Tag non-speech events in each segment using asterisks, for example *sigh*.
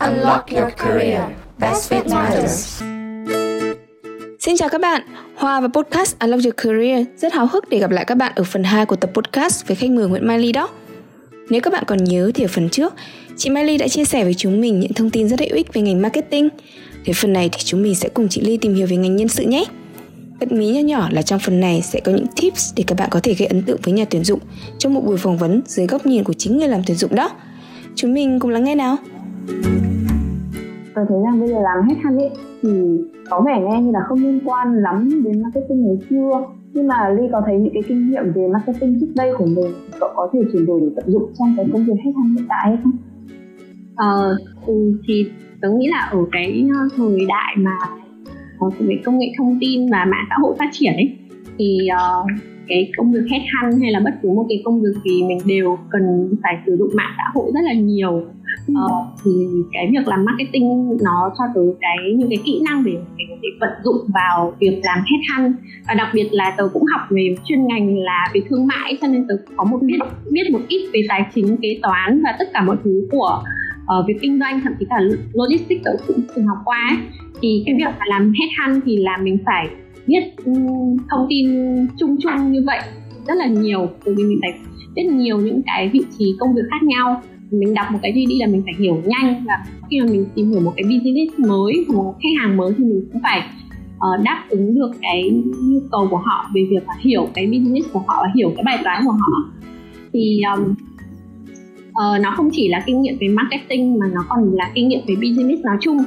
Unlock your career. Best fit matters. Xin chào các bạn, Hoa và podcast Unlock Your Career rất háo hức để gặp lại các bạn ở phần 2 của tập podcast với khách mời Nguyễn Mai Ly đó. Nếu các bạn còn nhớ thì ở phần trước, chị Mai Ly đã chia sẻ với chúng mình những thông tin rất hữu ích về ngành marketing. Thế phần này thì chúng mình sẽ cùng chị Ly tìm hiểu về ngành nhân sự nhé. Bật mí nhỏ nhỏ là trong phần này sẽ có những tips để các bạn có thể gây ấn tượng với nhà tuyển dụng trong một buổi phỏng vấn dưới góc nhìn của chính người làm tuyển dụng đó. Chúng mình cùng lắng nghe nào. Tôi thấy rằng bây giờ làm hết hand ấy thì có vẻ nghe như là không liên quan lắm đến marketing ngày xưa nhưng mà Ly có thấy những cái kinh nghiệm về marketing trước đây của mình cậu có thể chuyển đổi để tận dụng trong cái công việc hết hand hiện tại hay không? Ờ, ừ, thì tớ nghĩ là ở cái ờ, thời đại mà về công nghệ thông tin và mạng xã hội phát triển ấy thì uh, cái công việc headhunt hay là bất cứ một cái công việc gì mình đều cần phải sử dụng mạng xã hội rất là nhiều ờ, thì cái việc làm marketing nó cho tới cái những cái kỹ năng để mình để vận dụng vào việc làm headhunt. Và đặc biệt là tớ cũng học về chuyên ngành là về thương mại cho nên tớ có một biết biết một ít về tài chính kế toán và tất cả mọi thứ của uh, việc kinh doanh thậm chí cả logistics tớ cũng từng học qua ấy. thì cái việc mà làm headhunt thì là mình phải biết ừ, thông tin chung chung như vậy rất là nhiều. Bởi vì mình phải biết nhiều những cái vị trí công việc khác nhau mình đọc một cái gì đi là mình phải hiểu nhanh và khi mà mình tìm hiểu một cái business mới hoặc một khách hàng mới thì mình cũng phải uh, đáp ứng được cái nhu cầu của họ về việc là hiểu cái business của họ và hiểu cái bài toán của họ. Thì um, uh, nó không chỉ là kinh nghiệm về marketing mà nó còn là kinh nghiệm về business nói chung.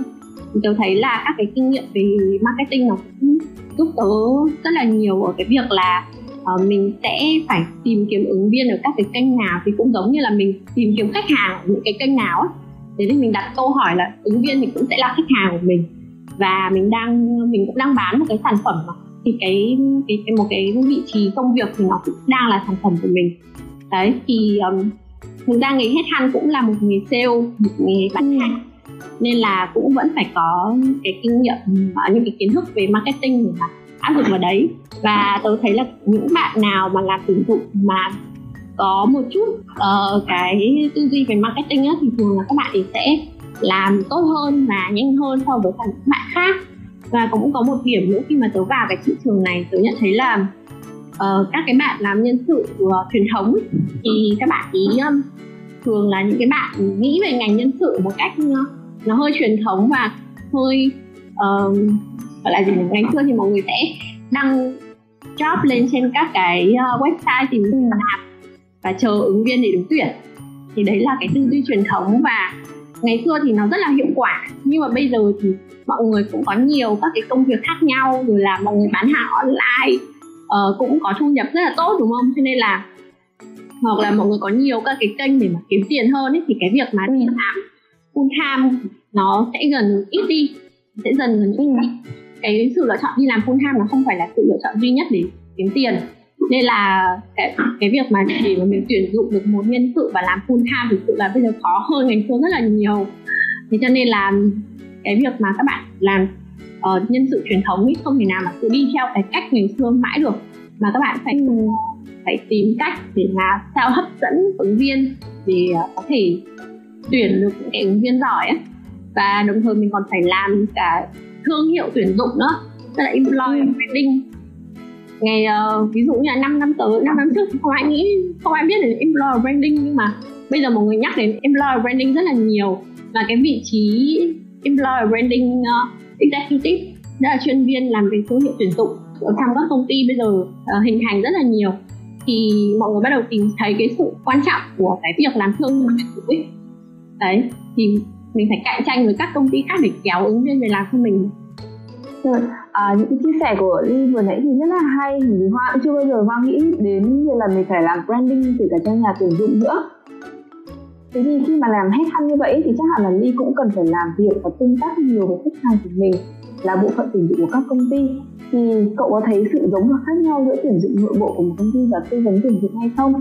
Tôi thấy là các cái kinh nghiệm về marketing nó cũng giúp tớ rất là nhiều ở cái việc là uh, mình sẽ phải tìm kiếm ứng viên ở các cái kênh nào thì cũng giống như là mình tìm kiếm khách hàng ở những cái kênh nào ấy. Thế nên mình đặt câu hỏi là ứng viên thì cũng sẽ là khách hàng của mình. Và mình đang mình cũng đang bán một cái sản phẩm mà. Thì cái cái, cái một cái vị trí công việc thì nó cũng đang là sản phẩm của mình. Đấy thì um, thực ra nghề headhunt cũng là một nghề sale một nghề bán hàng. Nên là cũng vẫn phải có cái kinh nghiệm những cái kiến thức về marketing để áp dụng vào đấy. Và tôi thấy là những bạn nào mà làm tuyển dụng mà có một chút uh, cái tư duy về marketing á, thì thường là các bạn ấy sẽ làm tốt hơn và nhanh hơn so với các bạn khác. Và cũng có một điểm nữa khi mà tớ vào cái thị trường này tớ nhận thấy là uh, các cái bạn làm nhân sự uh, truyền thống thì các bạn ý um, thường là những cái bạn nghĩ về ngành nhân sự một cách uh, nó hơi truyền thống và hơi uh, gọi là gì ngày xưa thì mọi người sẽ đăng job lên trên các cái uh, website tìm việc làm và chờ ứng viên để đứng tuyển. Thì đấy là cái tư duy truyền thống và ngày xưa thì nó rất là hiệu quả. Nhưng mà bây giờ thì mọi người cũng có nhiều các cái công việc khác nhau rồi là mọi người bán hàng online uh, cũng có thu nhập rất là tốt đúng không? Cho nên là hoặc là mọi người có nhiều các cái kênh để mà kiếm tiền hơn ấy thì cái việc mà đi làm full time nó sẽ dần ít đi sẽ dần dần ít đi cái sự lựa chọn đi làm full time nó không phải là sự lựa chọn duy nhất để kiếm tiền. Nên là cái, cái việc mà để mà mình tuyển dụng được một nhân sự và làm full time thực sự là bây giờ khó hơn ngày xưa rất là nhiều. Thế cho nên là cái việc mà các bạn làm uh, nhân sự truyền thống ấy không thể nào mà cứ đi theo cái cách ngày xưa mãi được. Mà các bạn phải phải tìm cách để mà sao hấp dẫn ứng viên để ờ, có thể tuyển được những cái ứng viên giỏi ấy và đồng thời mình còn phải làm cả thương hiệu tuyển dụng nữa tức là employer ừ. branding ngày uh, ví dụ như là 5 năm tới 5 năm trước không ai nghĩ không ai biết đến employer branding nhưng mà bây giờ mọi người nhắc đến employer branding rất là nhiều. Và cái vị trí employer branding uh, executive đó là chuyên viên làm về thương hiệu tuyển dụng ở trong các công ty bây giờ uh, hình thành rất là nhiều. Thì mọi người bắt đầu tìm thấy cái sự quan trọng của cái việc làm thương hiệu tuyển dụng ấy. Đấy thì mình phải cạnh tranh với các công ty khác để kéo ứng viên về làm cho mình. Rồi, à, những cái chia sẻ của Ly vừa nãy thì rất là hay. Vì Hoa cũng chưa bao giờ Hoa nghĩ đến việc là mình phải làm branding từ cả cho nhà tuyển dụng nữa. Thế thì khi mà làm hết headhunt như vậy thì chắc hẳn là Ly cũng cần phải làm việc và tương tác nhiều với khách hàng của mình là bộ phận tuyển dụng của các công ty. Thì cậu có thấy sự giống và khác nhau giữa tuyển dụng nội bộ của một công ty và tư vấn tuyển dụng hay không?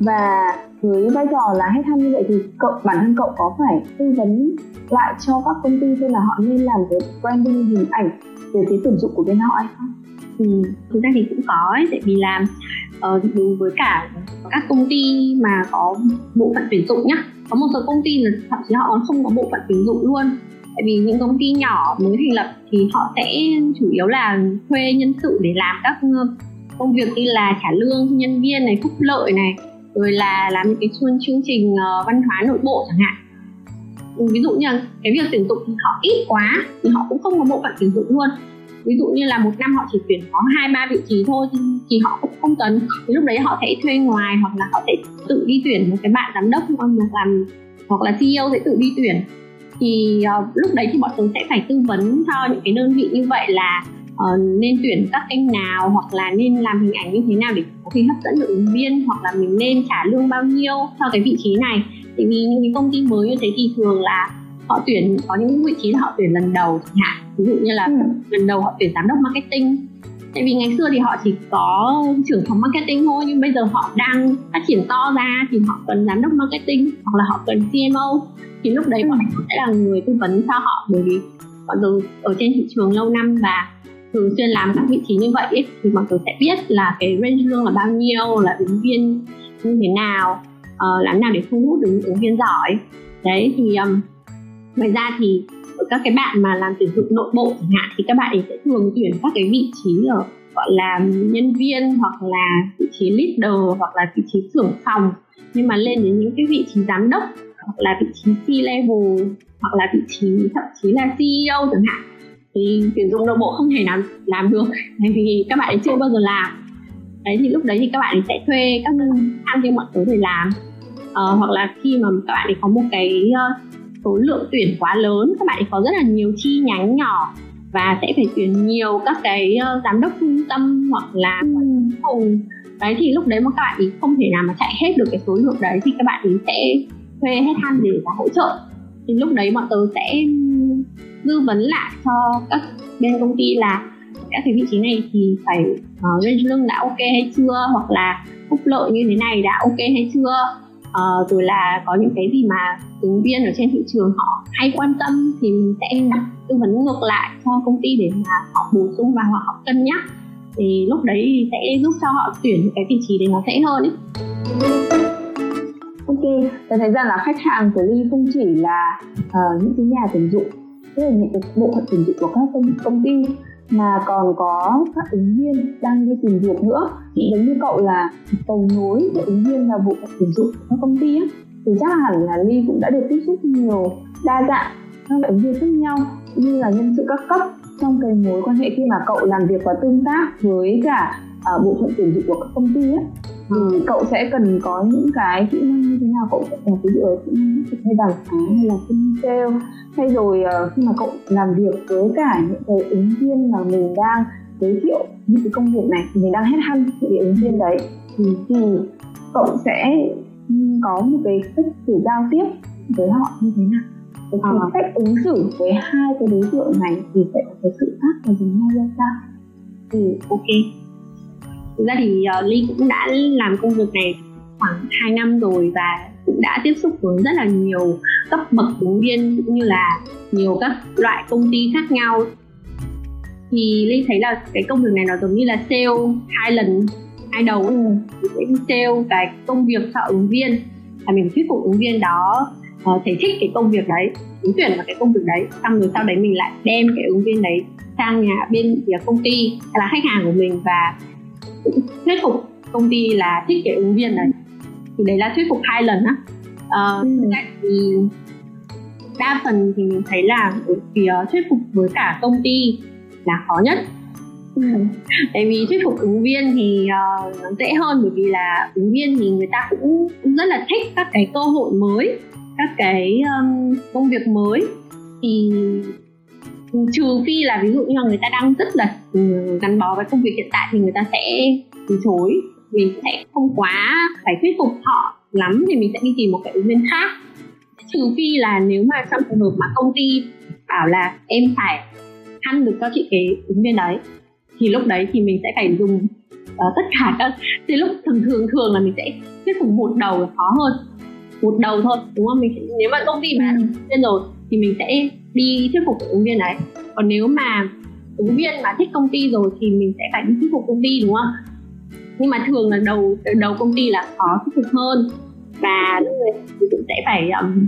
Và với vai trò là hết tham như vậy thì cậu bản thân cậu có phải tư vấn lại cho các công ty xem là họ nên làm cái branding hình ảnh về phía tuyển dụng của bên họ hay không? ừ, thực ra thì cũng có ấy, tại vì làm uh, ờ, đối với cả các công ty mà có bộ phận tuyển dụng nhá có một số công ty là thậm chí họ còn không có bộ phận tuyển dụng luôn tại vì những công ty nhỏ mới thành lập thì họ sẽ chủ yếu là thuê nhân sự để làm các ờ, công việc như là trả lương cho nhân viên này phúc lợi này rồi là làm những cái chương chương trình uh, văn hóa nội bộ chẳng hạn. Ừ, ví dụ như là cái việc tuyển dụng thì họ ít quá thì họ cũng không có bộ phận tuyển dụng luôn. Ví dụ như là một năm họ chỉ tuyển có hai ba vị trí thôi thì họ cũng không cần. Thì lúc đấy họ sẽ thuê ngoài hoặc là họ sẽ tự đi tuyển một cái bạn giám đốc hoặc làm hoặc là CEO sẽ tự đi tuyển. Thì uh, lúc đấy thì bọn tôi sẽ phải tư vấn cho những cái đơn vị như vậy là uh, nên tuyển các kênh nào hoặc là nên làm hình ảnh như thế nào để có thể hấp dẫn được ứng viên hoặc là mình nên trả lương bao nhiêu cho cái vị trí này. Tại vì những cái công ty mới như thế thì thường là họ tuyển có những vị trí họ tuyển lần đầu chẳng hạn. Ví dụ như là ừ. lần đầu họ tuyển giám đốc marketing. Tại vì ngày xưa thì họ chỉ có trưởng phòng marketing thôi nhưng bây giờ họ đang phát triển to ra thì họ cần giám đốc marketing hoặc là họ cần CMO thì lúc đấy bọn mình sẽ là người tư vấn cho họ bởi vì bọn tôi ở trên thị trường lâu năm và thường xuyên làm các vị trí như vậy ấy, thì mọi người sẽ biết là cái range lương là bao nhiêu là ứng viên như thế nào uh, làm nào để thu hút được những ứng viên giỏi. Đấy thì um, ngoài ra thì ở các cái bạn mà làm tuyển dụng nội bộ chẳng hạn thì các bạn ấy sẽ thường tuyển các cái vị trí ở gọi là nhân viên hoặc là vị trí leader hoặc là vị trí trưởng phòng. Nhưng mà lên đến những cái vị trí giám đốc hoặc là vị trí C level hoặc là vị trí thậm chí là CEO chẳng hạn thì tuyển dụng nội bộ không thể nào làm được. Vì các bạn ấy chưa bao giờ làm. Đấy thì lúc đấy thì các bạn ấy sẽ thuê các anh trên mọi thứ để làm. Uh, hoặc là khi mà các bạn ấy có một cái uh, số lượng tuyển quá lớn các bạn ấy có rất là nhiều chi nhánh nhỏ và sẽ phải tuyển nhiều các cái uh, giám đốc trung tâm hoặc là vùng ừ. đấy thì lúc đấy mà các bạn ấy không thể nào mà chạy hết được cái số lượng đấy thì các bạn ấy sẽ thuê hết han để hỗ trợ. Thì lúc đấy bọn tớ sẽ tư vấn lại cho các bên công ty là các cái vị trí này thì phải uh, range lương đã ok hay chưa? Hoặc là phúc lợi như thế này đã ok hay chưa? Uh, rồi là có những cái gì mà ứng viên ở trên thị trường họ hay quan tâm thì mình sẽ tư vấn ngược lại cho công ty để mà họ bổ sung và họ cân nhắc. Thì lúc đấy sẽ giúp cho họ tuyển cái vị trí đấy nó dễ hơn ấy. Ok, tôi thấy rằng là khách hàng của Ly không chỉ là uh, những cái nhà tuyển dụng, tức là những cái bộ phận tuyển dụng của các công, công ty. Mà còn có các ứng viên đang đi tìm việc nữa. Giống như cậu là cầu nối để ứng viên vào bộ phận tuyển dụng các công ty á thì chắc hẳn là ly cũng đã được tiếp xúc nhiều đa dạng các ứng viên khác nhau như là nhân sự các cấp trong cái mối quan hệ khi mà cậu làm việc và tương tác với cả uh, bộ phận tuyển dụng của các công ty á thì cậu sẽ cần có những cái kỹ năng như thế nào? Cậu sẽ ví dụ ở kỹ năng hay đàm phán hay là kinh sale? Hay rồi uh, khi mà cậu làm việc với cả những cái ứng viên mà mình đang giới thiệu những cái công việc này mình đang hết hăn những cái ứng viên đấy thì, thì cậu sẽ có một cái cách xử giao tiếp với họ như thế nào? Cái à. cách ứng xử với hai cái đối tượng này thì sẽ có cái sự khác và giống nhau ra sao? Ừ ok thực ra thì uh, ly cũng đã làm công việc này khoảng 2 năm rồi và cũng đã tiếp xúc với rất là nhiều cấp bậc ứng viên cũng như là nhiều các loại công ty khác nhau. Thì ly thấy là cái công việc này nó giống như là sale hai lần hai đầu. Ừ. sẽ sale cái công việc cho ứng viên là mình thuyết phục ứng viên đó uh, thấy thích cái công việc đấy ứng tuyển vào cái công việc đấy. Xong rồi sau đấy mình lại đem cái ứng viên đấy sang nhà bên phía công ty là khách hàng của mình và thuyết phục công ty là thích cái ứng viên này thì đấy là thuyết phục hai lần á uh, ừ. thì đa phần thì mình thấy là ở phía thuyết phục với cả công ty là khó nhất ừ. *laughs* tại vì thuyết phục ứng viên thì uh, nó dễ hơn bởi vì là ứng viên thì người ta cũng rất là thích các cái cơ hội mới các cái um, công việc mới thì trừ phi là ví dụ như là người ta đang rất là ừ, gắn bó với công việc hiện tại thì người ta sẽ từ chối mình sẽ không quá phải thuyết phục họ lắm thì mình sẽ đi tìm một cái ứng viên khác. Trừ phi là nếu mà trong trường hợp mà công ty bảo là em phải ăn được cho chị cái ứng viên đấy thì lúc đấy thì mình sẽ phải dùng uh, tất cả các *laughs* thì lúc thường thường thường là mình sẽ thuyết phục một đầu là khó hơn một đầu thôi đúng không? Mình nếu mà công ty mà ứng viên rồi thì mình sẽ đi thuyết phục ứng viên đấy. Còn nếu mà ứng viên mà thích công ty rồi thì mình sẽ phải đi thuyết phục công ty đúng không? Nhưng mà thường là đầu đầu công ty là khó thuyết phục hơn. Và lúc cũng sẽ phải um,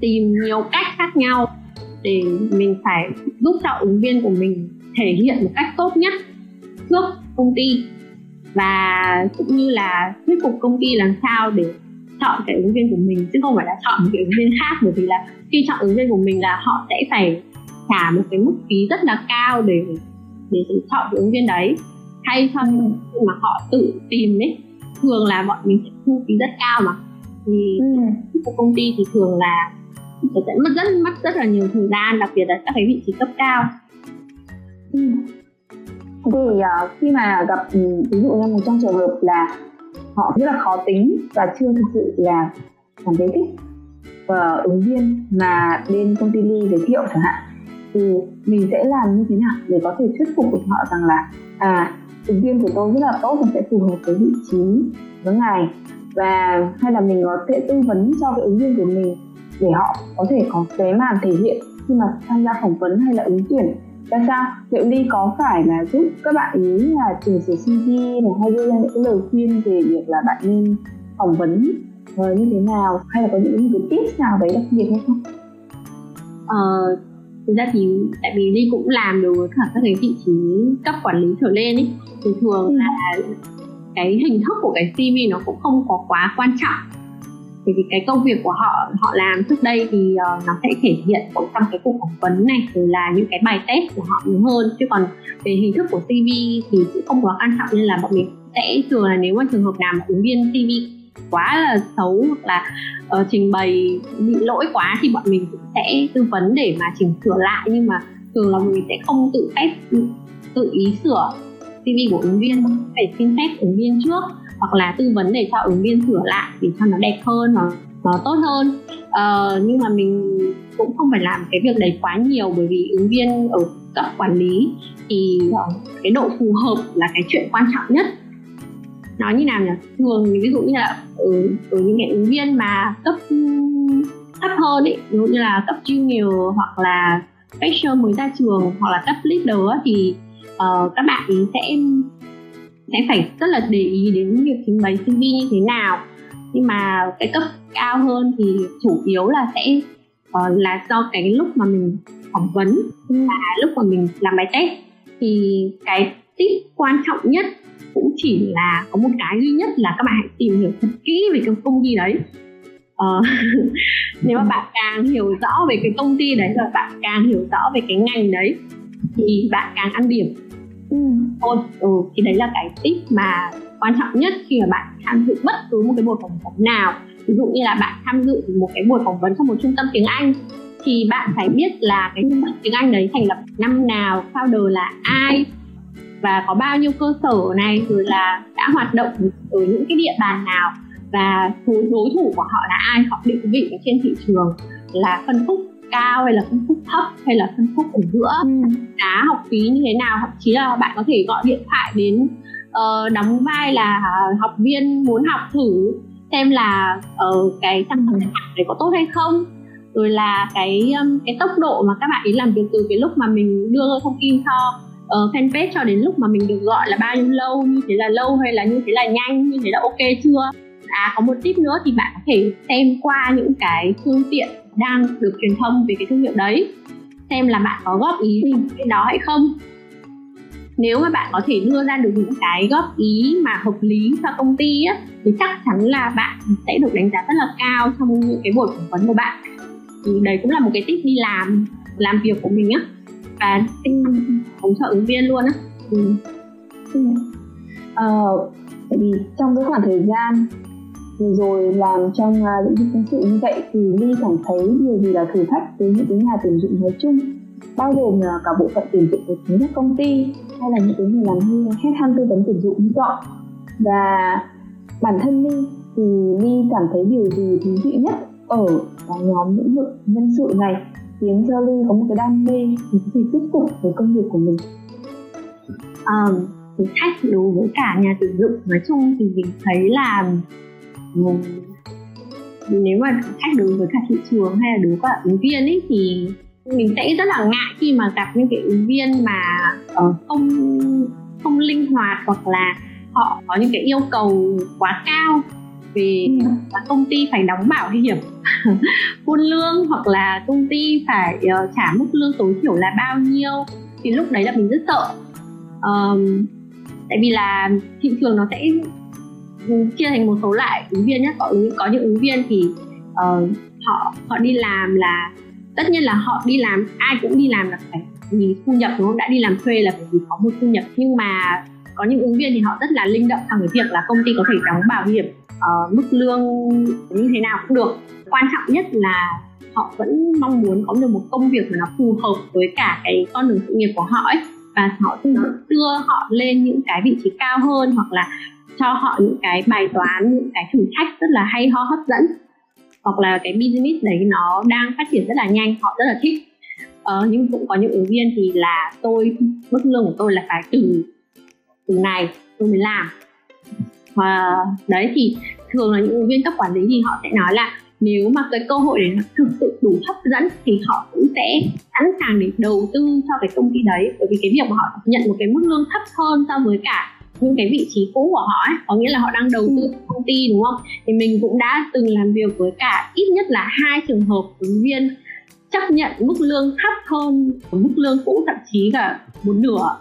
tìm nhiều cách khác nhau để mình phải giúp cho ứng viên của mình thể hiện một cách tốt nhất trước công ty. Và cũng như là thuyết phục công ty làm sao để chọn cái ứng viên của mình chứ không phải là chọn một cái ứng viên khác bởi vì là khi chọn ứng viên của mình là họ sẽ phải trả một cái mức phí rất là cao để để chọn cái ứng viên đấy hay hơn mà họ tự tìm ấy thường là bọn mình sẽ thu phí rất cao mà thì ừ. của công ty thì thường là sẽ mất rất mất rất là nhiều thời gian đặc biệt là các cái vị trí cấp cao ừ. thì uh, khi mà gặp ừ, ví dụ như một trong trường hợp là họ rất là khó tính và chưa thực sự là cảm thấy thích. Và ứng viên mà bên công ty ly giới thiệu chẳng hạn, thì mình sẽ làm như thế nào để có thể thuyết phục được họ rằng là à ứng viên của tôi rất là tốt và sẽ phù hợp với vị trí, với ngài. Và, hay là mình có thể tư vấn cho cái ứng viên của mình để họ có thể có cái màn thể hiện khi mà tham gia phỏng vấn hay là ứng tuyển ra sao liệu ly có phải là giúp các bạn ý là chỉnh sửa cv này hay đưa ra những cái lời khuyên về việc là bạn nên phỏng vấn uh, như thế nào? Hay là có những cái tips nào đấy đặc biệt hay không? Ờ, thực ra thì tại vì ly cũng làm được với cả các cái vị trí cấp quản lý trở lên ấy thì thường ừ. là cái hình thức của cái CV nó cũng không có quá quan trọng bởi vì cái công việc của họ họ làm trước đây thì uh, nó sẽ thể hiện trong cái cuộc phỏng vấn này rồi là những cái bài test của họ nhiều hơn. Chứ còn về hình thức của CV thì cũng không quá quan trọng nên là bọn mình sẽ thường là nếu mà trường hợp nào mà ứng viên CV quá là xấu hoặc là uh, trình bày bị lỗi quá thì bọn mình cũng sẽ tư vấn để mà chỉnh sửa lại. Nhưng mà thường là mình sẽ không tự phép tự ý sửa CV của ứng viên phải xin phép ứng viên trước hoặc là tư vấn để cho ứng viên sửa lại để cho nó đẹp hơn nó, nó tốt hơn. Uh, nhưng mà mình cũng không phải làm cái việc đấy quá nhiều bởi vì ứng viên ở cấp quản lý thì cái độ phù hợp là cái chuyện quan trọng nhất. Nói như nào nhỉ? Thường ví dụ như là ở, ở những cái ứng viên mà cấp thấp hơn ấy ví dụ như là cấp junior hoặc là fresher mới ra trường hoặc là cấp leader thì uh, các bạn ý sẽ sẽ phải rất là để ý đến việc trình bày CV như thế nào. Nhưng mà cái cấp cao hơn thì chủ yếu là sẽ uh, là do cái lúc mà mình phỏng vấn và lúc mà mình làm bài test. Thì cái tip quan trọng nhất cũng chỉ là có một cái duy nhất là các bạn hãy tìm hiểu thật kỹ về cái công ty đấy. Uh, *laughs* nếu mà bạn càng hiểu rõ về cái công ty đấy và bạn càng hiểu rõ về cái ngành đấy thì bạn càng ăn điểm ừ. thôi ừ, thì đấy là cái tip mà quan trọng nhất khi mà bạn tham dự bất cứ một cái buổi phỏng vấn nào ví dụ như là bạn tham dự một cái buổi phỏng vấn trong một trung tâm tiếng Anh thì bạn phải biết là cái trung tâm tiếng Anh đấy thành lập năm nào founder là ai và có bao nhiêu cơ sở này rồi là đã hoạt động ở những cái địa bàn nào và đối thủ của họ là ai họ định vị ở trên thị trường là phân khúc cao hay là phân khúc thấp hay là phân khúc ở giữa. Ừ. giá học phí như thế nào? Thậm chí là bạn có thể gọi điện thoại đến uh, đóng vai là học viên muốn học thử xem là uh, cái sản phẩm đấy có tốt hay không. Rồi là cái um, cái tốc độ mà các bạn ấy làm việc từ cái lúc mà mình đưa thông tin cho uh, fanpage cho đến lúc mà mình được gọi là bao nhiêu lâu như thế là lâu hay là như thế là nhanh như thế là ok chưa à có một tip nữa thì bạn có thể xem qua những cái phương tiện đang được truyền thông về cái thương hiệu đấy. Xem là bạn có góp ý gì cái đó hay không. Nếu mà bạn có thể đưa ra được những cái góp ý mà hợp lý cho công ty á, thì chắc chắn là bạn sẽ được đánh giá rất là cao trong những cái buổi phỏng vấn của bạn. Thì đấy cũng là một cái tip đi làm làm việc của mình á. Và xin hỗ trợ ứng viên luôn á. Ừ. ừ. Ờ, vì trong cái khoảng thời gian rồi làm trong uh, lĩnh vực công sự như vậy thì ly cảm thấy điều gì là thử thách với những cái nhà tuyển dụng nói chung? Bao gồm là cả bộ phận tuyển dụng của chính các công ty hay là những cái người làm như headhunt tư vấn tuyển dụng như vậy và bản thân ly thì ly cảm thấy điều gì thú vị nhất ở cái nhóm lĩnh vực nhân sự này khiến cho ly có một cái đam mê để có thể tiếp tục với công việc của mình? Um, thử thách đối với cả nhà tuyển dụng nói chung thì mình thấy là Vâng. nếu mà khách đối với cả thị trường hay là đối với cả ứng viên ấy thì mình sẽ rất là ngại khi mà gặp những cái ứng viên mà ờ, không không linh hoạt hoặc là họ có những cái yêu cầu quá cao về ừ. công ty phải đóng bảo hiểm *laughs* full lương hoặc là công ty phải uh, trả mức lương tối thiểu là bao nhiêu thì lúc đấy là mình rất sợ um, tại vì là thị trường nó sẽ chia thành một số loại ứng viên nhé có có những ứng viên thì uh, họ họ đi làm là tất nhiên là họ đi làm ai cũng đi làm là phải vì thu nhập đúng không? Đã đi làm thuê là phải vì có một thu nhập. Nhưng mà có những ứng viên thì họ rất là linh động trong cái việc là công ty có thể đóng bảo hiểm uh, mức lương như thế nào cũng được. Quan trọng nhất là họ vẫn mong muốn có được một công việc mà nó phù hợp với cả cái con đường sự nghiệp của họ ấy. Và họ đưa họ lên những cái vị trí cao hơn hoặc là cho họ những cái bài toán những cái thử thách rất là hay ho hấp dẫn. Hoặc là cái business đấy nó đang phát triển rất là nhanh họ rất là thích. Ờ, nhưng cũng có những ứng viên thì là tôi mức lương của tôi là phải từ từ này tôi mới làm. Và đấy thì thường là những ứng viên cấp quản lý thì họ sẽ nói là nếu mà cái cơ hội đấy nó thực sự đủ hấp dẫn thì họ cũng sẽ sẵn sàng để đầu tư cho cái công ty đấy. Bởi vì cái việc mà họ nhận một cái mức lương thấp hơn so với cả những cái vị trí cũ của họ ấy có nghĩa là họ đang đầu tư ừ. công ty đúng không thì mình cũng đã từng làm việc với cả ít nhất là hai trường hợp ứng viên chấp nhận mức lương thấp hơn mức lương cũ thậm chí cả một nửa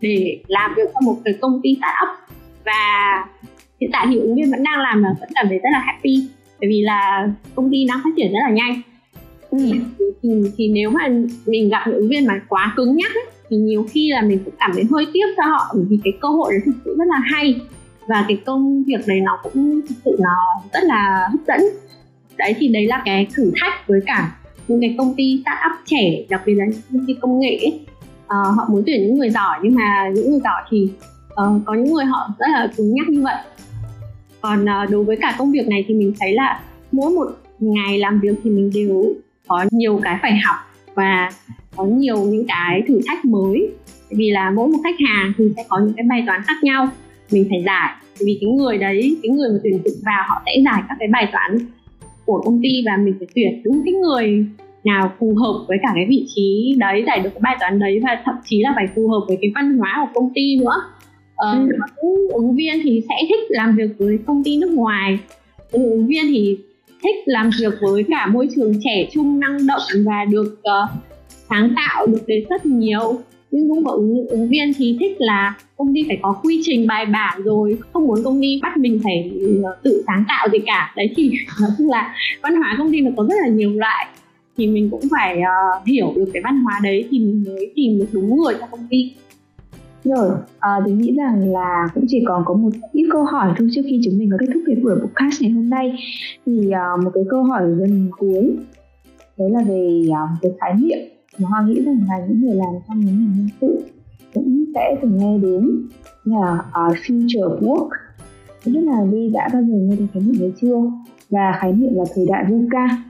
để làm việc cho một cái công ty startup và hiện tại thì ứng viên vẫn đang làm và vẫn cảm thấy rất là happy bởi vì là công ty đang phát triển rất là nhanh ừ. thì, thì nếu mà mình gặp những ứng viên mà quá cứng nhắc ấy, thì nhiều khi là mình cũng cảm thấy hơi tiếc cho họ bởi vì cái cơ hội đấy thực sự rất là hay. Và cái công việc này nó cũng thực sự nó rất là hấp dẫn. Đấy thì đấy là cái thử thách với cả những cái công ty start up trẻ đặc biệt là những công ty công nghệ ấy. À, họ muốn tuyển những người giỏi nhưng mà những người giỏi thì uh, có những người họ rất là cứng nhắc như vậy. Còn uh, đối với cả công việc này thì mình thấy là mỗi một ngày làm việc thì mình đều có nhiều cái phải học. Và có nhiều những cái thử thách mới. Vì là mỗi một khách hàng thì sẽ có những cái bài toán khác nhau. Mình phải giải vì cái người đấy cái người mà tuyển dụng vào họ sẽ giải các cái bài toán của công ty và mình phải tuyển đúng cái người nào phù hợp với cả cái vị trí đấy giải được cái bài toán đấy và thậm chí là phải phù hợp với cái văn hóa của công ty nữa. Ờ, ừ. ứng viên thì sẽ thích làm việc với công ty nước ngoài. Ứng viên thì thích làm việc với cả môi trường trẻ trung năng động và được uh, sáng tạo được đề xuất nhiều. Nhưng cũng có ứng, ứng viên thì thích là công ty phải có quy trình bài bản rồi không muốn công ty bắt mình phải ờ, tự sáng tạo gì cả. Đấy thì *laughs* nói chung là văn hóa công ty nó có rất là nhiều loại. Thì mình cũng phải uh, hiểu được cái văn hóa đấy thì mình mới tìm được đúng người cho công ty. Rồi, ờ, à, tôi nghĩ rằng là cũng chỉ còn có một ít câu hỏi thôi trước khi chúng mình có kết thúc cái buổi podcast ngày hôm nay. Thì uh, một cái câu hỏi gần cuối đấy là về uh, cái khái niệm mà Hoa nghĩ rằng là những người làm trong những ngành nhân sự cũng sẽ từng nghe đến là uh, future work. Không biết là Ly đã bao giờ nghe đến khái niệm đấy chưa? Và khái niệm là thời đại VUCA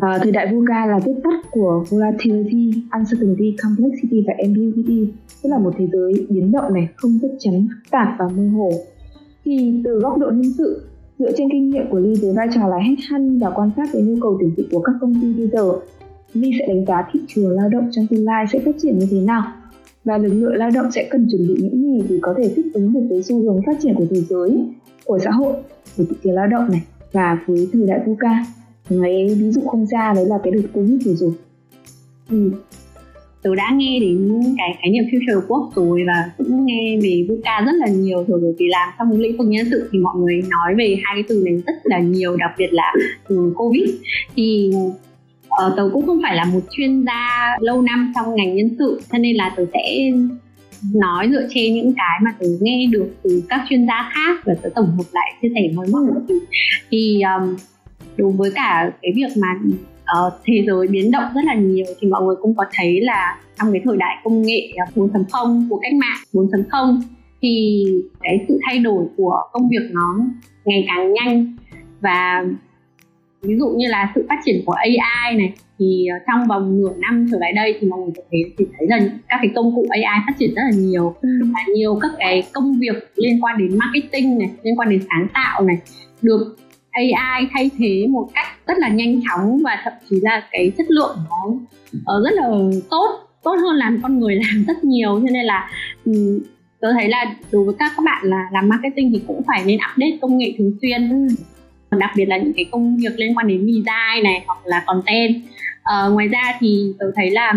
À, thời đại VUCA là viết tắt của Volatility, Uncertainty, Complexity và Ambiguity tức là một thế giới biến động này, không chắc chắn, phức tạp và mơ hồ. Thì từ góc độ nhân sự, dựa trên kinh nghiệm của Ly với vai trò là headhunt và quan sát về nhu cầu tuyển dụng của các công ty bây giờ, Vi sẽ đánh giá thị trường lao động trong tương lai sẽ phát triển như thế nào. Và lực lượng lao động sẽ cần chuẩn bị những gì để có thể thích ứng được với xu hướng phát triển của thế giới, của xã hội, của thị trường lao động này và với thời đại VUCA lấy ví dụ không ra đấy là cái đợt covid vừa rồi. Ừ. tớ đã nghe đến cái khái niệm future work rồi và cũng nghe về VUCA rất là nhiều rồi bởi vì làm trong lĩnh vực nhân sự thì mọi người nói về hai cái từ này rất là nhiều đặc biệt là từ covid. Thì ờ, tớ cũng không phải là một chuyên gia lâu năm trong ngành nhân sự cho nên là tớ sẽ nói dựa trên những cái mà tớ nghe được từ các chuyên gia khác và tớ tổng hợp lại chia sẻ với mọi người. Thì um, đối với cả cái việc mà uh, thế giới biến động rất là nhiều thì mọi người cũng có thấy là trong cái thời đại công nghệ ờ, 4.0 của cách mạng 4.0 thì cái sự thay đổi của công việc nó ngày càng nhanh và ví dụ như là sự phát triển của AI này thì ờ, trong vòng nửa năm trở lại đây thì mọi người có thể thì thấy là các cái công cụ AI phát triển rất là nhiều. Ừ. và nhiều các cái công việc liên quan đến marketing này liên quan đến sáng tạo này được AI thay thế một cách rất là nhanh chóng và thậm chí là cái chất lượng nó uh, rất là tốt tốt hơn làm con người *laughs* làm rất nhiều. Cho nên là um, tôi thấy là đối với các các bạn là làm marketing thì cũng phải nên update công nghệ thường xuyên đặc biệt là những cái công việc liên quan đến design này hoặc là content. Uh, ngoài ra thì tôi thấy là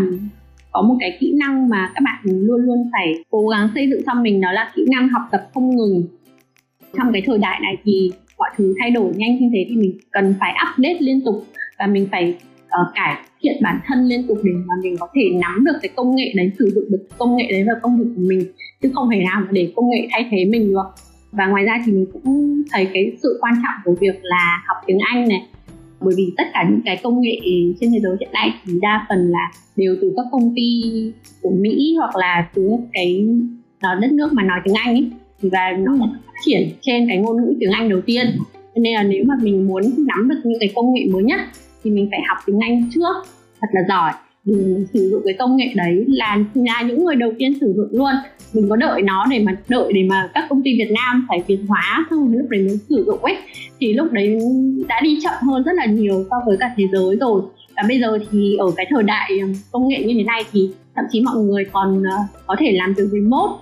có một cái kỹ năng mà các bạn luôn luôn phải cố gắng xây dựng cho mình đó là kỹ năng học tập không ngừng. Trong cái thời đại này thì mọi thứ thay đổi nhanh như thế thì mình cần phải update liên tục và mình phải uh, cải thiện bản thân liên tục để mà mình có thể nắm được cái công nghệ đấy sử dụng được công nghệ đấy vào công việc của mình chứ không thể nào để công nghệ thay thế mình được và ngoài ra thì mình cũng thấy cái sự quan trọng của việc là học tiếng Anh này. Bởi vì tất cả những cái công nghệ trên thế giới hiện nay thì đa phần là đều từ các công ty của Mỹ hoặc là từ cái đó đất nước mà nói tiếng Anh ấy. Và nó phát triển trên cái ngôn ngữ tiếng Anh đầu tiên. Nên là nếu mà mình muốn nắm được những cái công nghệ mới nhất thì mình phải học tiếng Anh trước, thật là giỏi sử dụng cái công nghệ đấy là là những người đầu tiên sử dụng luôn. Mình có đợi nó để mà đợi để mà các công ty Việt Nam phải việt hóa xong lúc đấy mới sử dụng ấy. Thì lúc đấy đã đi chậm hơn rất là nhiều so với cả thế giới rồi. Và bây giờ thì ở cái thời đại công nghệ như thế này thì thậm chí mọi người còn ờ, có thể làm việc remote.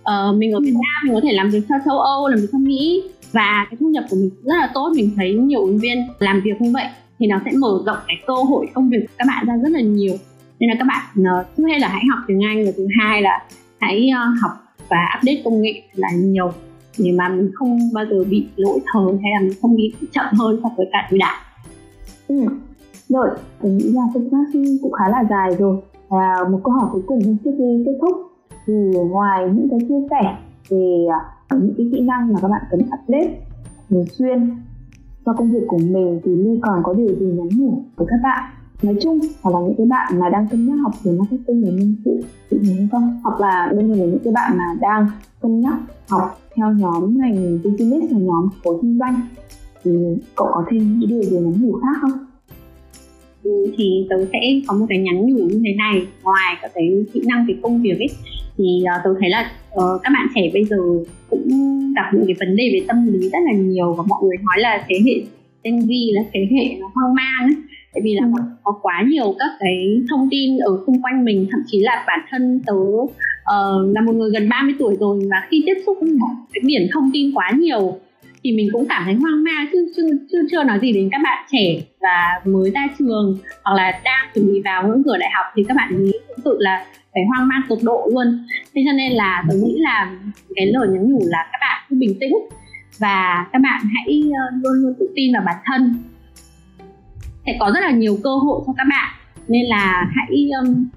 Uh, mình ở Việt Nam mình có thể làm việc cho châu Âu làm việc cho Mỹ. Và cái thu nhập của mình rất là tốt. Mình thấy nhiều ứng viên làm việc như vậy thì nó sẽ mở rộng cái cơ hội công việc của các bạn ra rất là nhiều. Nên là các bạn uh, thứ hai là hãy học tiếng Anh và thứ hai là hãy uh, học và update công nghệ là nhiều để mà mình không bao giờ bị lỗi thời hay là mình không bị chậm hơn so với cả thời đại. Ừ. rồi mình nghĩ là công tác cũng khá là dài rồi. Và một câu hỏi cuối cùng trước khi kết thúc. Thì ngoài những cái chia sẻ về ờ, những cái kỹ năng mà các bạn cần update thường xuyên cho công việc của mình thì Ly còn có điều gì nhắn nhủ với các bạn? Nói chung hoặc là những cái bạn mà đang cân nhắc học về marketing và nhân sự tự nhiên không? Hoặc là đơn giản là những cái bạn mà đang cân nhắc học theo nhóm ngành business và nhóm khối kinh doanh thì cậu có thêm những điều gì nhắn nhủ khác không? Ừ, thì tớ sẽ có một cái nhắn nhủ như thế này. Ngoài các cái kỹ năng về công việc ấy thì uh, tớ thấy là uh, các bạn trẻ bây giờ cũng gặp những cái vấn đề về tâm lý rất là nhiều và mọi người nói là thế hệ Gen Z là thế hệ nó hoang mang ấy tại vì là ừ. có quá nhiều các cái thông tin ở xung quanh mình thậm chí là bản thân tớ uh, là một người gần 30 tuổi rồi và khi tiếp xúc với cái biển thông tin quá nhiều thì mình cũng cảm thấy hoang mang chứ chưa chưa chưa nói gì đến các bạn trẻ và mới ra trường hoặc là đang chuẩn bị vào ngưỡng cửa đại học thì các bạn nghĩ cũng tự là phải hoang mang tột độ luôn. Thế cho nên là tôi nghĩ là cái lời nhắn nhủ là các bạn cứ bình tĩnh và các bạn hãy ờ, luôn luôn tự tin vào bản thân. Sẽ có rất là nhiều cơ hội cho các bạn nên là hãy um,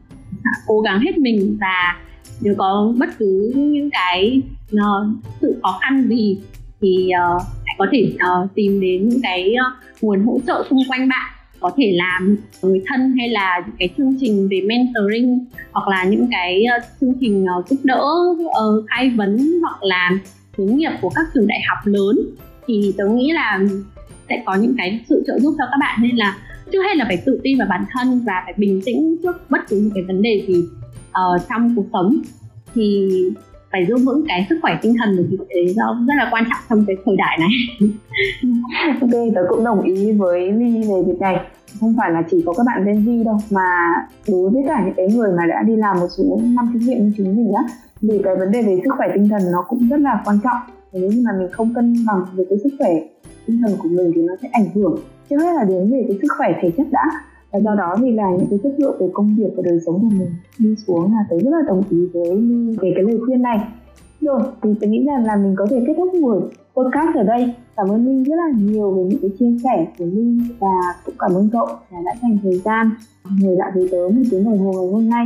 cố gắng hết mình và nếu có bất cứ những cái uh, sự khó khăn gì thì uh, hãy có thể uh, tìm đến những cái uh, nguồn hỗ trợ xung quanh bạn. Có thể làm người thân hay là những cái chương trình về mentoring hoặc là những cái uh, chương trình uh, giúp đỡ uh, khai vấn hoặc là hướng nghiệp của các trường đại học lớn. Thì tớ nghĩ là sẽ có những cái sự trợ giúp cho các bạn nên là trước hết là phải tự tin vào bản thân và phải bình tĩnh trước bất cứ một cái vấn đề gì uh, trong cuộc sống. Thì phải giữ vững cái sức khỏe tinh thần thì đấy rất là quan trọng trong cái thời đại này. *laughs* Ok, tớ cũng đồng ý với ly về việc này. Không phải là chỉ có các bạn Gen Z đâu, mà đối với cả những cái người mà đã đi làm một số năm kinh nghiệm như chúng mình á, thì cái vấn đề về sức khỏe tinh thần nó cũng rất là quan trọng. Nếu như mà mình không cân bằng về cái sức khỏe tinh thần của mình thì nó sẽ ảnh hưởng. Trước hết là đến về cái sức khỏe thể chất đã và do đó thì là những cái chất lượng về công việc và đời sống của mình đi xuống là tôi rất là đồng ý với về cái lời khuyên này. Rồi, thì tôi nghĩ rằng là mình có thể kết thúc buổi podcast ở đây. Cảm ơn linh rất là nhiều về những cái chia sẻ của linh và cũng cảm ơn cậu đã dành thời gian ngồi lại với tớ một tiếng đồng hồ ngày hôm nay.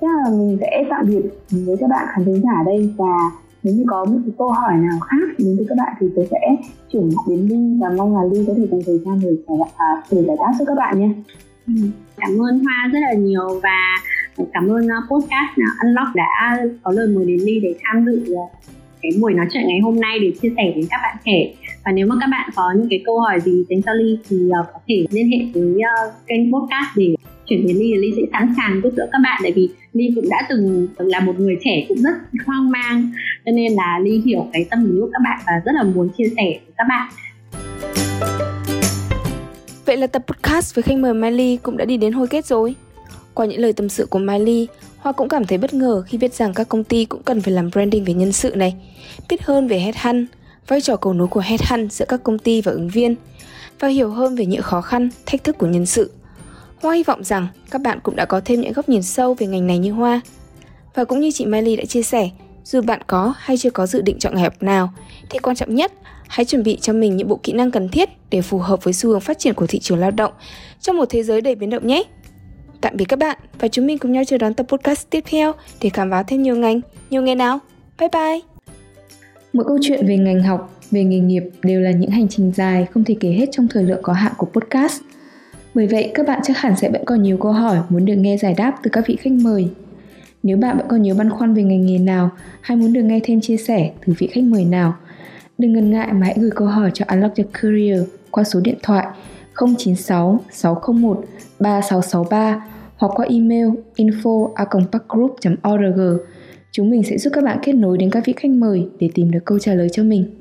Chắc là mình sẽ tạm biệt với các bạn khán thính giả ở đây và nếu như có những cái câu hỏi nào khác đến từ các bạn thì tôi sẽ chuyển đến Ly và mong là Ly có thể dành thời gian để giải, à, để giải đáp cho các bạn nhé. Ừ, cảm ơn Hoa rất là nhiều và cảm ơn à, podcast podcast Unlock đã có lời mời đến Ly để tham dự à, cái buổi nói chuyện ngày hôm nay để chia sẻ đến các bạn trẻ và nếu mà các bạn có những cái câu hỏi gì dành cho Ly thì có thể liên hệ với kênh podcast để chuyển đến Ly Ly sẽ sẵn sàng giúp đỡ các bạn tại vì Ly cũng đã từng là một người trẻ cũng rất hoang mang cho nên là Ly hiểu cái tâm lý của các bạn và rất là muốn chia sẻ với các bạn Vậy là tập podcast với khách mời Miley cũng đã đi đến hồi kết rồi. Qua những lời tâm sự của Miley, Hoa cũng cảm thấy bất ngờ khi biết rằng các công ty cũng cần phải làm branding về nhân sự này, biết hơn về headhunt, vai trò cầu nối của Headhunt giữa các công ty và ứng viên và hiểu hơn về những khó khăn, thách thức của nhân sự. Hoa hy vọng rằng các bạn cũng đã có thêm những góc nhìn sâu về ngành này như Hoa. Và cũng như chị Miley đã chia sẻ, dù bạn có hay chưa có dự định chọn ngành học nào, thì quan trọng nhất, hãy chuẩn bị cho mình những bộ kỹ năng cần thiết để phù hợp với xu hướng phát triển của thị trường lao động trong một thế giới đầy biến động nhé. Tạm biệt các bạn và chúng mình cùng nhau chờ đón tập podcast tiếp theo để khám phá thêm nhiều ngành, nhiều nghề nào. Bye bye! Mỗi câu chuyện về ngành học, về nghề nghiệp đều là những hành trình dài không thể kể hết trong thời lượng có hạn của podcast. Bởi vậy, các bạn chắc hẳn sẽ vẫn còn nhiều câu hỏi muốn được nghe giải đáp từ các vị khách mời. Nếu bạn vẫn còn nhiều băn khoăn về ngành nghề nào hay muốn được nghe thêm chia sẻ từ vị khách mời nào, đừng ngần ngại mà hãy gửi câu hỏi cho Unlock Your Career qua số điện thoại 096 601 3663 hoặc qua email info.org. Chúng mình sẽ giúp các bạn kết nối đến các vị khách mời để tìm được câu trả lời cho mình.